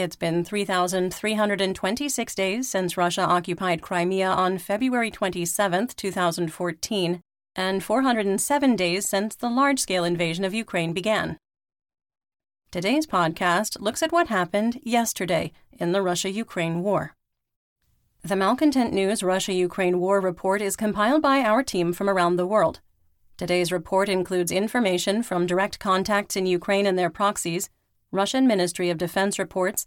It's been 3,326 days since Russia occupied Crimea on February 27, 2014, and 407 days since the large scale invasion of Ukraine began. Today's podcast looks at what happened yesterday in the Russia Ukraine war. The Malcontent News Russia Ukraine War Report is compiled by our team from around the world. Today's report includes information from direct contacts in Ukraine and their proxies Russian Ministry of Defense reports,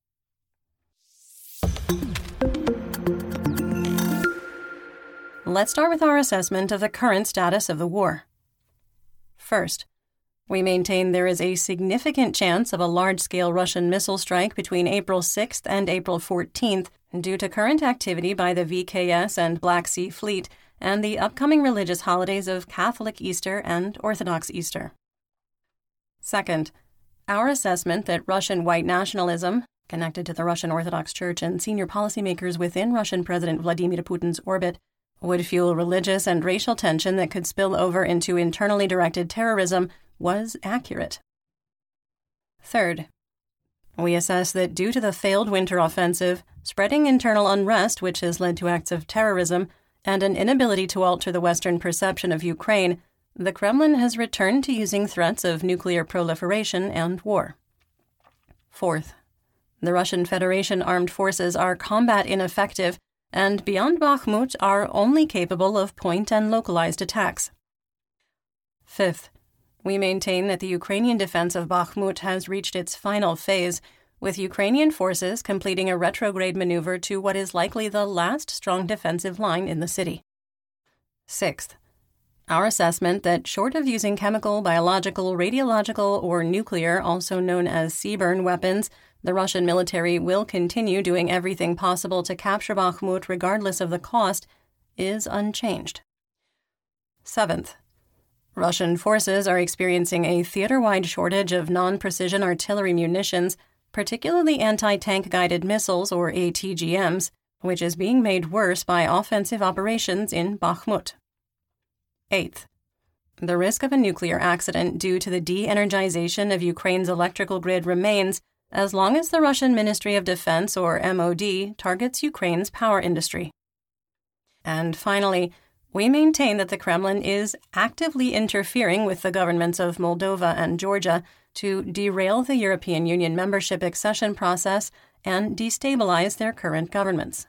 Let's start with our assessment of the current status of the war. First, we maintain there is a significant chance of a large scale Russian missile strike between April 6th and April 14th due to current activity by the VKS and Black Sea Fleet and the upcoming religious holidays of Catholic Easter and Orthodox Easter. Second, our assessment that Russian white nationalism, connected to the Russian Orthodox Church and senior policymakers within Russian President Vladimir Putin's orbit, would fuel religious and racial tension that could spill over into internally directed terrorism was accurate. Third, we assess that due to the failed winter offensive, spreading internal unrest which has led to acts of terrorism, and an inability to alter the Western perception of Ukraine, the Kremlin has returned to using threats of nuclear proliferation and war. Fourth, the Russian Federation armed forces are combat ineffective and beyond Bakhmut are only capable of point and localized attacks. Fifth, we maintain that the Ukrainian defense of Bakhmut has reached its final phase, with Ukrainian forces completing a retrograde maneuver to what is likely the last strong defensive line in the city. Sixth, our assessment that short of using chemical, biological, radiological, or nuclear, also known as CBRN weapons, the Russian military will continue doing everything possible to capture Bakhmut regardless of the cost, is unchanged. Seventh, Russian forces are experiencing a theater wide shortage of non precision artillery munitions, particularly anti tank guided missiles or ATGMs, which is being made worse by offensive operations in Bakhmut. Eighth, the risk of a nuclear accident due to the de energization of Ukraine's electrical grid remains as long as the Russian Ministry of Defense, or MOD, targets Ukraine's power industry. And finally, we maintain that the Kremlin is actively interfering with the governments of Moldova and Georgia to derail the European Union membership accession process and destabilize their current governments.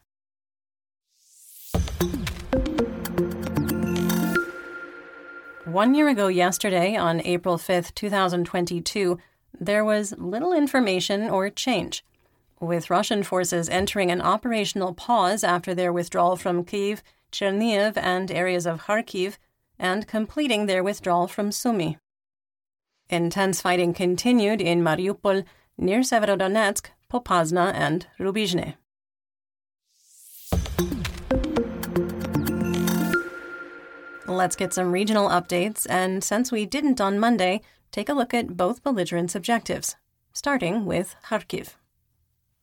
One year ago yesterday, on April 5, 2022, there was little information or change, with Russian forces entering an operational pause after their withdrawal from Kiev, Chernihiv, and areas of Kharkiv, and completing their withdrawal from Sumy. Intense fighting continued in Mariupol, near Severodonetsk, Popasna, and Rubizhne. Let's get some regional updates, and since we didn't on Monday, take a look at both belligerents' objectives, starting with Kharkiv.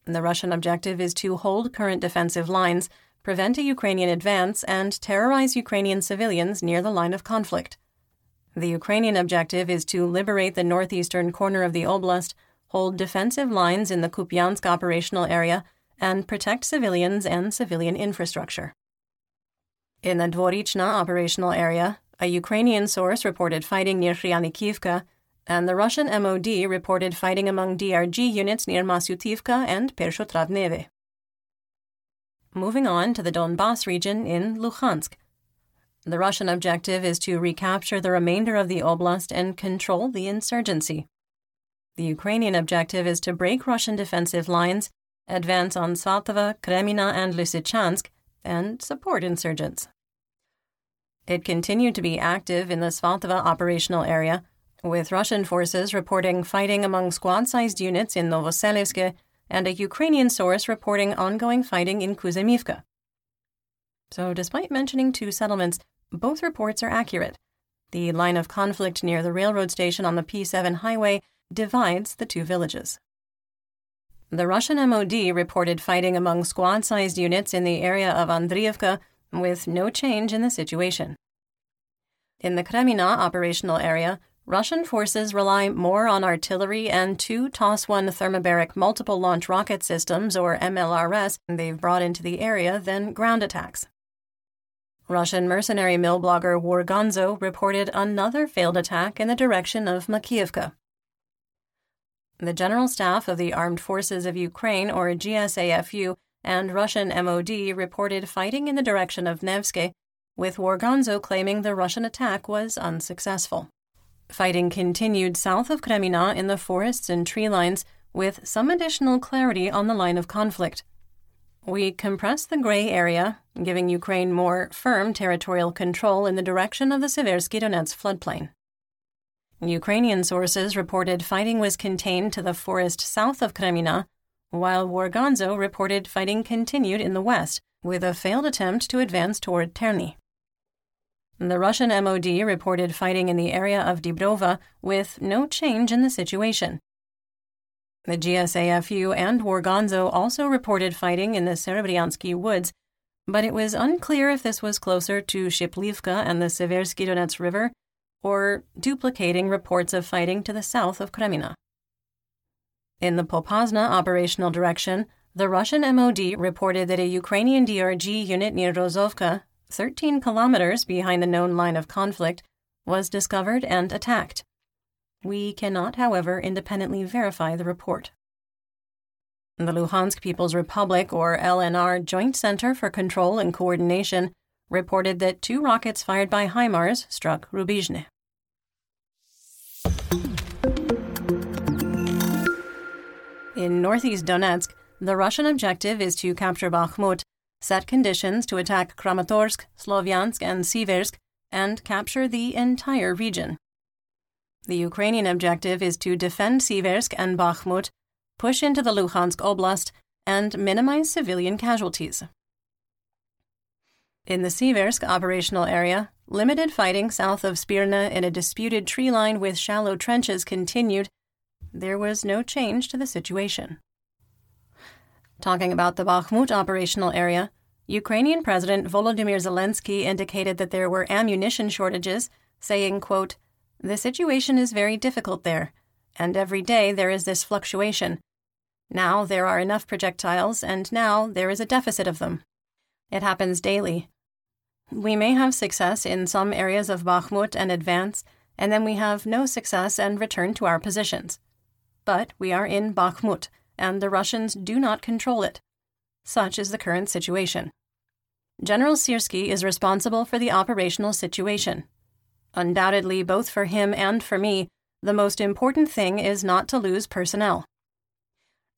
The Russian objective is to hold current defensive lines, prevent a Ukrainian advance, and terrorize Ukrainian civilians near the line of conflict. The Ukrainian objective is to liberate the northeastern corner of the oblast, hold defensive lines in the Kupiansk operational area, and protect civilians and civilian infrastructure. In the Dvorichna operational area, a Ukrainian source reported fighting near Kryanikivka, and the Russian MOD reported fighting among DRG units near Masyutivka and Pershotravneve. Moving on to the Donbass region in Luhansk. The Russian objective is to recapture the remainder of the oblast and control the insurgency. The Ukrainian objective is to break Russian defensive lines, advance on Svatova, Kremina, and Lysychansk, and support insurgents. It continued to be active in the Svatova operational area, with Russian forces reporting fighting among squad sized units in Novoselivsk and a Ukrainian source reporting ongoing fighting in Kuzemivka. So, despite mentioning two settlements, both reports are accurate. The line of conflict near the railroad station on the P7 highway divides the two villages. The Russian MOD reported fighting among squad sized units in the area of Andriivka with no change in the situation. In the Kremina operational area, Russian forces rely more on artillery and two TOS 1 thermobaric multiple launch rocket systems, or MLRS, they've brought into the area than ground attacks. Russian mercenary mill blogger War Gonzo reported another failed attack in the direction of Makiivka. The General Staff of the Armed Forces of Ukraine, or GSAFU, and Russian MOD reported fighting in the direction of Nevsky, with War Gonzo claiming the Russian attack was unsuccessful. Fighting continued south of Kremina in the forests and tree lines, with some additional clarity on the line of conflict. We compressed the gray area, giving Ukraine more firm territorial control in the direction of the Seversky Donetsk floodplain. Ukrainian sources reported fighting was contained to the forest south of Kremina, while War Gonzo reported fighting continued in the west, with a failed attempt to advance toward Terny. The Russian MOD reported fighting in the area of Dibrova with no change in the situation. The GSAFU and War Gonzo also reported fighting in the Serebryansky woods, but it was unclear if this was closer to Shiplivka and the Seversky Donets River or duplicating reports of fighting to the south of Kremina. In the Popasna operational direction, the Russian MOD reported that a Ukrainian DRG unit near Rozovka, 13 kilometers behind the known line of conflict, was discovered and attacked. We cannot, however, independently verify the report. The Luhansk People's Republic, or LNR, Joint Center for Control and Coordination reported that two rockets fired by HIMARS struck Rubizhne. In northeast Donetsk, the Russian objective is to capture Bakhmut, set conditions to attack Kramatorsk, Slovyansk, and Siversk, and capture the entire region. The Ukrainian objective is to defend Siversk and Bakhmut, push into the Luhansk Oblast, and minimize civilian casualties. In the Siversk operational area, limited fighting south of Spirna in a disputed tree line with shallow trenches continued. There was no change to the situation. Talking about the Bakhmut operational area, Ukrainian President Volodymyr Zelensky indicated that there were ammunition shortages, saying, quote, The situation is very difficult there, and every day there is this fluctuation. Now there are enough projectiles, and now there is a deficit of them. It happens daily. We may have success in some areas of Bakhmut and advance, and then we have no success and return to our positions. But we are in Bakhmut, and the Russians do not control it. Such is the current situation. General Syrski is responsible for the operational situation. Undoubtedly, both for him and for me, the most important thing is not to lose personnel.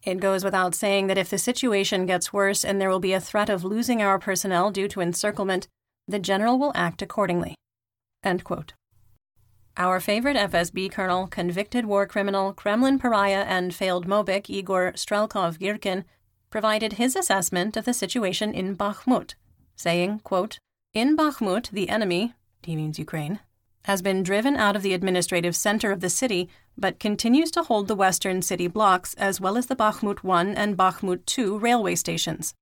It goes without saying that if the situation gets worse and there will be a threat of losing our personnel due to encirclement, the general will act accordingly. Our favorite FSB colonel, convicted war criminal, Kremlin pariah, and failed Mobic Igor Strelkov Girkin provided his assessment of the situation in Bakhmut, saying, quote, In Bakhmut, the enemy, he means Ukraine, has been driven out of the administrative center of the city, but continues to hold the western city blocks as well as the Bakhmut 1 and Bakhmut 2 railway stations.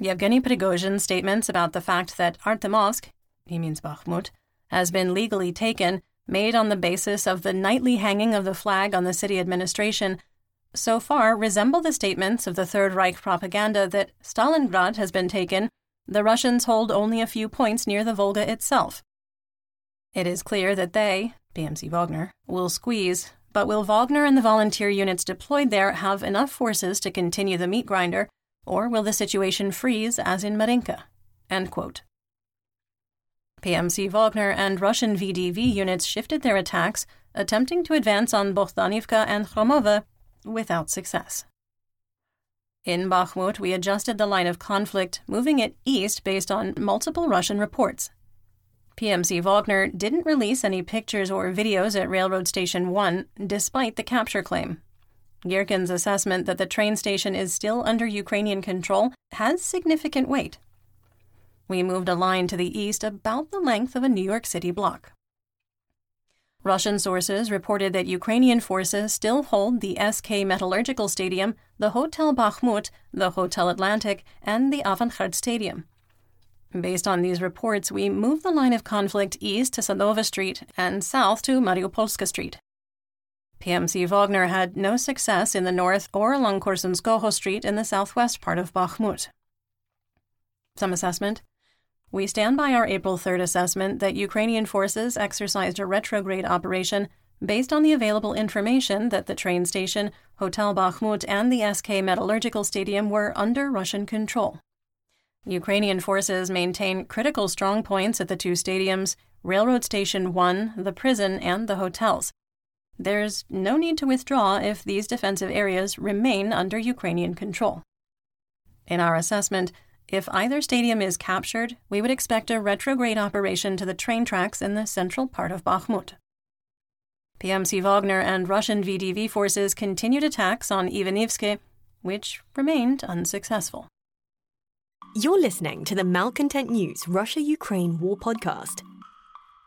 Yevgeny Prigozhin's statements about the fact that Artemovsk, he means Bakhmut, has been legally taken, made on the basis of the nightly hanging of the flag on the city administration, so far resemble the statements of the Third Reich propaganda that Stalingrad has been taken, the Russians hold only a few points near the Volga itself. It is clear that they, PMC Wagner, will squeeze, but will Wagner and the volunteer units deployed there have enough forces to continue the meat grinder or will the situation freeze as in Marinka? PMC Wagner and Russian VDV units shifted their attacks, attempting to advance on Bohdanivka and Khromove without success. In Bakhmut, we adjusted the line of conflict, moving it east based on multiple Russian reports. PMC Wagner didn't release any pictures or videos at Railroad Station 1, despite the capture claim. Girkin's assessment that the train station is still under Ukrainian control has significant weight. We moved a line to the east about the length of a New York City block. Russian sources reported that Ukrainian forces still hold the SK Metallurgical Stadium, the Hotel Bakhmut, the Hotel Atlantic, and the Avangard Stadium. Based on these reports, we moved the line of conflict east to Sadova Street and south to Mariupolska Street. PMC Wagner had no success in the north or along Korsunskoho Street in the southwest part of Bakhmut. Some assessment. We stand by our April 3rd assessment that Ukrainian forces exercised a retrograde operation based on the available information that the train station, Hotel Bakhmut, and the SK Metallurgical Stadium were under Russian control. Ukrainian forces maintain critical strong points at the two stadiums, Railroad Station 1, the prison, and the hotels. There's no need to withdraw if these defensive areas remain under Ukrainian control. In our assessment, if either stadium is captured, we would expect a retrograde operation to the train tracks in the central part of Bakhmut. PMC Wagner and Russian VDV forces continued attacks on Ivanivske, which remained unsuccessful. You're listening to the Malcontent News Russia Ukraine War Podcast.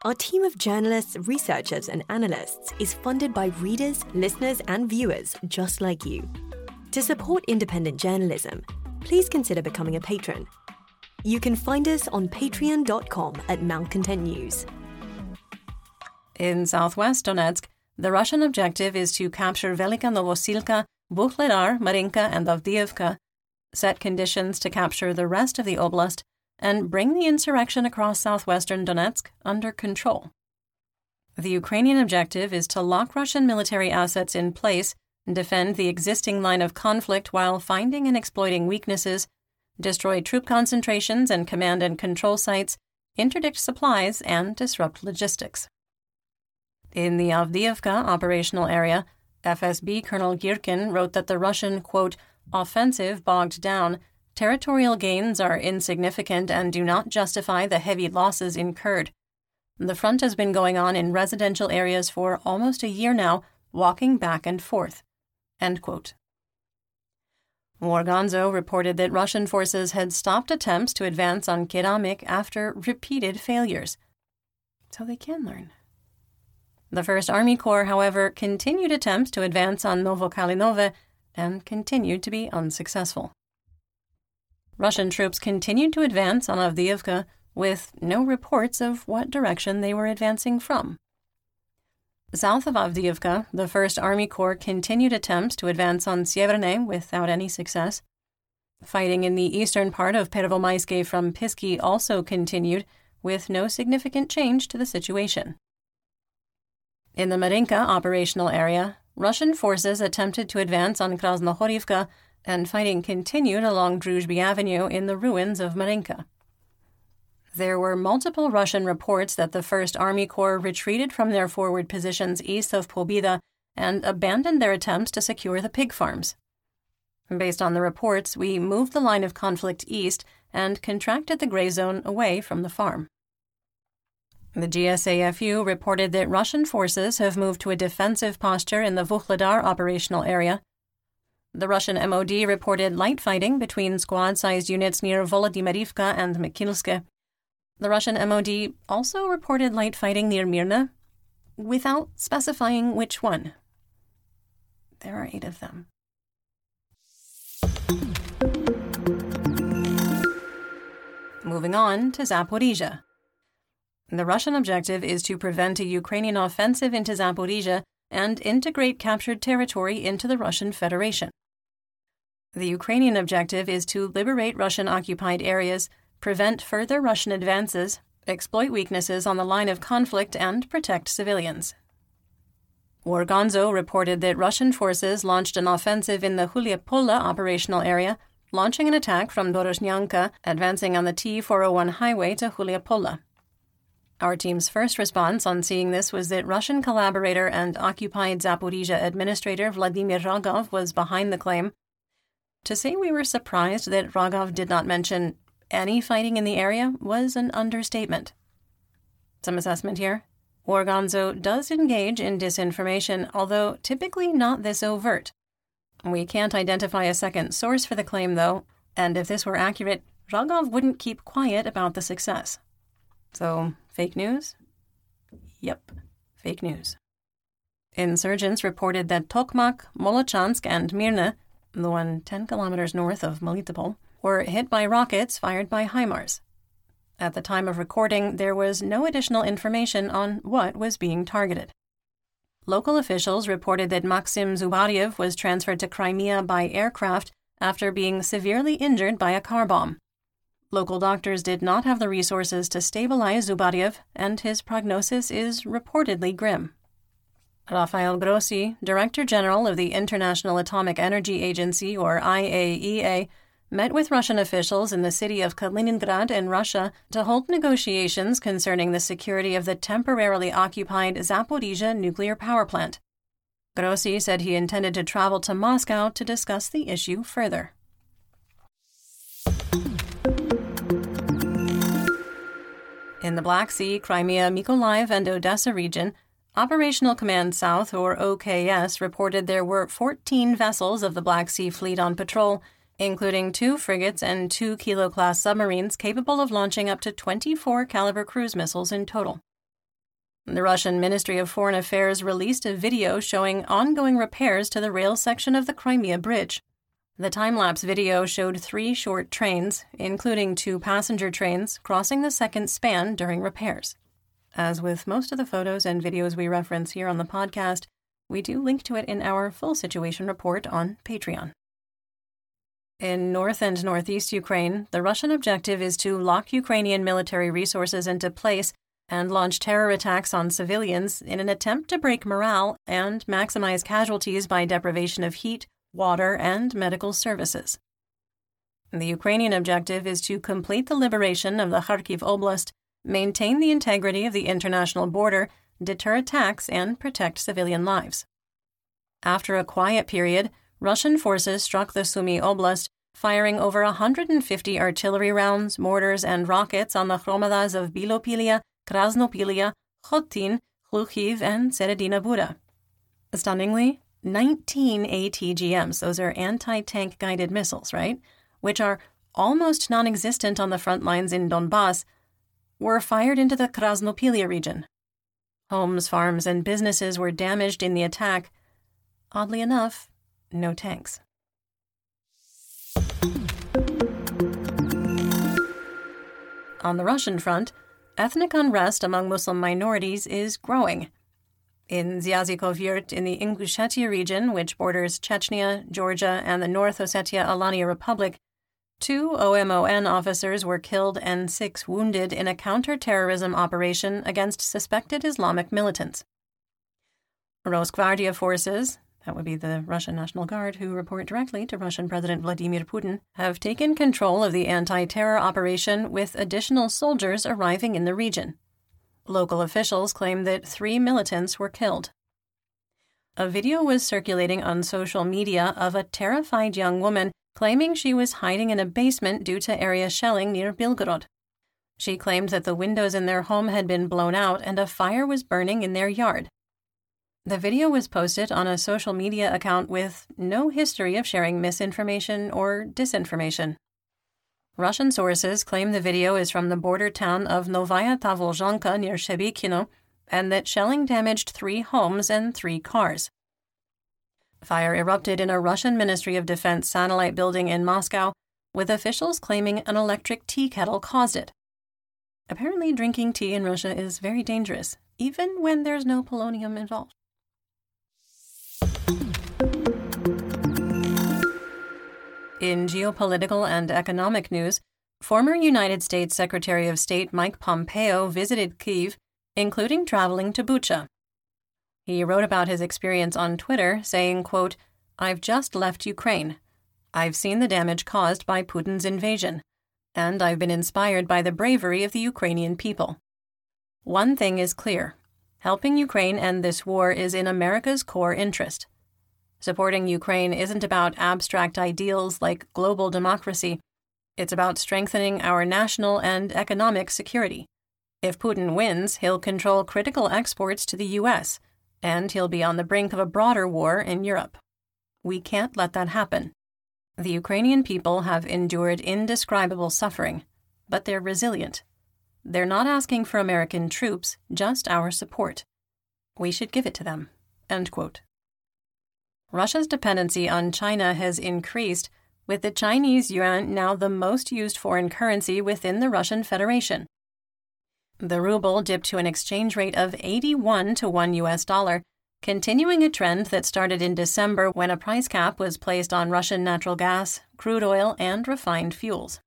Our team of journalists, researchers, and analysts is funded by readers, listeners, and viewers just like you. To support independent journalism, please consider becoming a patron. You can find us on patreon.com at Malcontent News. In southwest Donetsk, the Russian objective is to capture Velika Novosilka, Vuhledar, Marinka, and Avdiivka, set conditions to capture the rest of the oblast, and bring the insurrection across southwestern Donetsk under control. The Ukrainian objective is to lock Russian military assets in place, defend the existing line of conflict while finding and exploiting weaknesses, destroy troop concentrations and command and control sites, interdict supplies, and disrupt logistics. In the Avdiivka operational area, FSB Colonel Girkin wrote that the Russian, quote, offensive bogged down Territorial gains are insignificant and do not justify the heavy losses incurred. The front has been going on in residential areas for almost a year now, walking back and forth. War Gonzo reported that Russian forces had stopped attempts to advance on Keramik after repeated failures. So they can learn. The 1st Army Corps, however, continued attempts to advance on Novokalinove and continued to be unsuccessful. Russian troops continued to advance on Avdiivka with no reports of what direction they were advancing from. South of Avdiivka, the 1st Army Corps continued attempts to advance on Sieverne without any success. Fighting in the eastern part of Pervomaiske from Pisky also continued, with no significant change to the situation. In the Marinka operational area, Russian forces attempted to advance on Krasnohorivka and fighting continued along Druzhby Avenue in the ruins of Marinka. There were multiple Russian reports that the 1st Army Corps retreated from their forward positions east of Pobeda and abandoned their attempts to secure the pig farms. Based on the reports, we moved the line of conflict east and contracted the gray zone away from the farm. The GSAFU reported that Russian forces have moved to a defensive posture in the Vuhledar operational area the Russian MOD reported light fighting between squad sized units near Volodymyrivka and Mikilske. The Russian MOD also reported light fighting near Mirna, without specifying which one. There are eight of them. Moving on to Zaporizhia. The Russian objective is to prevent a Ukrainian offensive into Zaporizhia and integrate captured territory into the Russian Federation. The Ukrainian objective is to liberate Russian occupied areas, prevent further Russian advances, exploit weaknesses on the line of conflict, and protect civilians. War Gonzo reported that Russian forces launched an offensive in the Huliapola operational area, launching an attack from Dorozhnyanka, advancing on the T 401 highway to Huliapola. Our team's first response on seeing this was that Russian collaborator and occupied Zaporizhia administrator Vladimir Rogov was behind the claim. To say we were surprised that Rogov did not mention any fighting in the area was an understatement. Some assessment here. War Gonzo does engage in disinformation, although typically not this overt. We can't identify a second source for the claim, though, and if this were accurate, Rogov wouldn't keep quiet about the success. So, fake news? Yep, fake news. Insurgents reported that Tokmak, Molochansk, and Mirne, the one 10 kilometers north of Melitopol, were hit by rockets fired by HIMARS. At the time of recording, there was no additional information on what was being targeted. Local officials reported that Maxim Zubariev was transferred to Crimea by aircraft after being severely injured by a car bomb. Local doctors did not have the resources to stabilize Zubariev, and his prognosis is reportedly grim. Rafael Grossi, Director General of the International Atomic Energy Agency, or IAEA, met with Russian officials in the city of Kaliningrad in Russia to hold negotiations concerning the security of the temporarily occupied Zaporizhia nuclear power plant. Grossi said he intended to travel to Moscow to discuss the issue further. In the Black Sea, Crimea, Mykolaiv, and Odessa region, Operational Command South, or OKS, reported there were 14 vessels of the Black Sea Fleet on patrol, including two frigates and two Kilo class submarines capable of launching up to 24 Kalibr cruise missiles in total. The Russian Ministry of Foreign Affairs released a video showing ongoing repairs to the rail section of the Crimea Bridge. The time lapse video showed three short trains, including two passenger trains, crossing the second span during repairs. As with most of the photos and videos we reference here on the podcast, we do link to it in our full situation report on Patreon. In north and northeast Ukraine, the Russian objective is to lock Ukrainian military resources into place and launch terror attacks on civilians in an attempt to break morale and maximize casualties by deprivation of heat, water, and medical services. The Ukrainian objective is to complete the liberation of the Kharkiv Oblast, maintain the integrity of the international border, deter attacks, and protect civilian lives. After a quiet period, Russian forces struck the Sumy Oblast, firing over 150 artillery rounds, mortars, and rockets on the hromadas of Bilopilia, Krasnopilia, Khotin, Khlukhiv, and Seredina Buda. Stunningly, 19 ATGMs, those are anti tank guided missiles, right? Which are almost non existent on the front lines in Donbass, were fired into the Krasnopilia region. Homes, farms, and businesses were damaged in the attack. Oddly enough, no tanks. On the Russian front, ethnic unrest among Muslim minorities is growing in Zyazikov Yurt in the Ingushetia region, which borders Chechnya, Georgia, and the North Ossetia Alania Republic, two OMON officers were killed and six wounded in a counterterrorism operation against suspected Islamic militants. Rosgvardia forces, that would be the Russian National Guard who report directly to Russian President Vladimir Putin, have taken control of the anti terror operation with additional soldiers arriving in the region. Local officials claim that three militants were killed. A video was circulating on social media of a terrified young woman claiming she was hiding in a basement due to area shelling near Belgorod. She claimed that the windows in their home had been blown out and a fire was burning in their yard. The video was posted on a social media account with no history of sharing misinformation or disinformation. Russian sources claim the video is from the border town of Novaya Tavolzhanka near Shebekino, and that shelling damaged three homes and three cars. Fire erupted in a Russian Ministry of Defense satellite building in Moscow, with officials claiming an electric tea kettle caused it. Apparently, drinking tea in Russia is very dangerous, even when there's no polonium involved. In geopolitical and economic news, former United States Secretary of State Mike Pompeo visited Kyiv, including traveling to Bucha. He wrote about his experience on Twitter, saying, quote, I've just left Ukraine. I've seen the damage caused by Putin's invasion, and I've been inspired by the bravery of the Ukrainian people. One thing is clear helping Ukraine end this war is in America's core interest. Supporting Ukraine isn't about abstract ideals like global democracy, it's about strengthening our national and economic security. If Putin wins, he'll control critical exports to the U.S., and he'll be on the brink of a broader war in Europe. We can't let that happen. The Ukrainian people have endured indescribable suffering, but they're resilient. They're not asking for American troops, just our support. We should give it to them. Russia's dependency on China has increased, with the Chinese yuan now the most used foreign currency within the Russian Federation. The ruble dipped to an exchange rate of 81 to 1 US dollar, continuing a trend that started in December when a price cap was placed on Russian natural gas, crude oil, and refined fuels.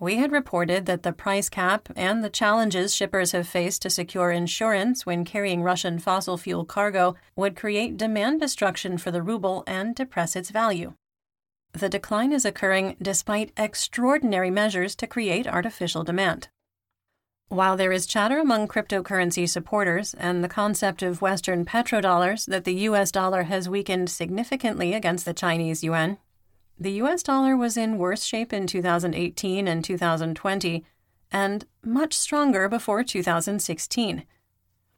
We had reported that the price cap and the challenges shippers have faced to secure insurance when carrying Russian fossil fuel cargo would create demand destruction for the ruble and depress its value. The decline is occurring despite extraordinary measures to create artificial demand. While there is chatter among cryptocurrency supporters and the concept of Western petrodollars that the US dollar has weakened significantly against the Chinese yuan, the US dollar was in worse shape in 2018 and 2020, and much stronger before 2016.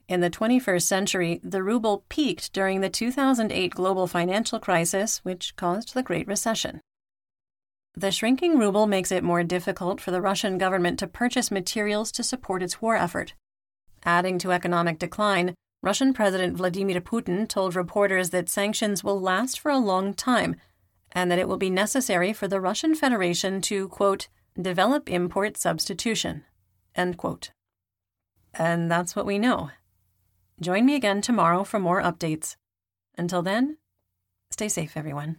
In the 21st century, the ruble peaked during the 2008 global financial crisis, which caused the Great Recession. The shrinking ruble makes it more difficult for the Russian government to purchase materials to support its war effort. Adding to economic decline, Russian President Vladimir Putin told reporters that sanctions will last for a long time and that it will be necessary for the Russian Federation to, quote, develop import substitution, end quote. And that's what we know. Join me again tomorrow for more updates. Until then, stay safe, everyone.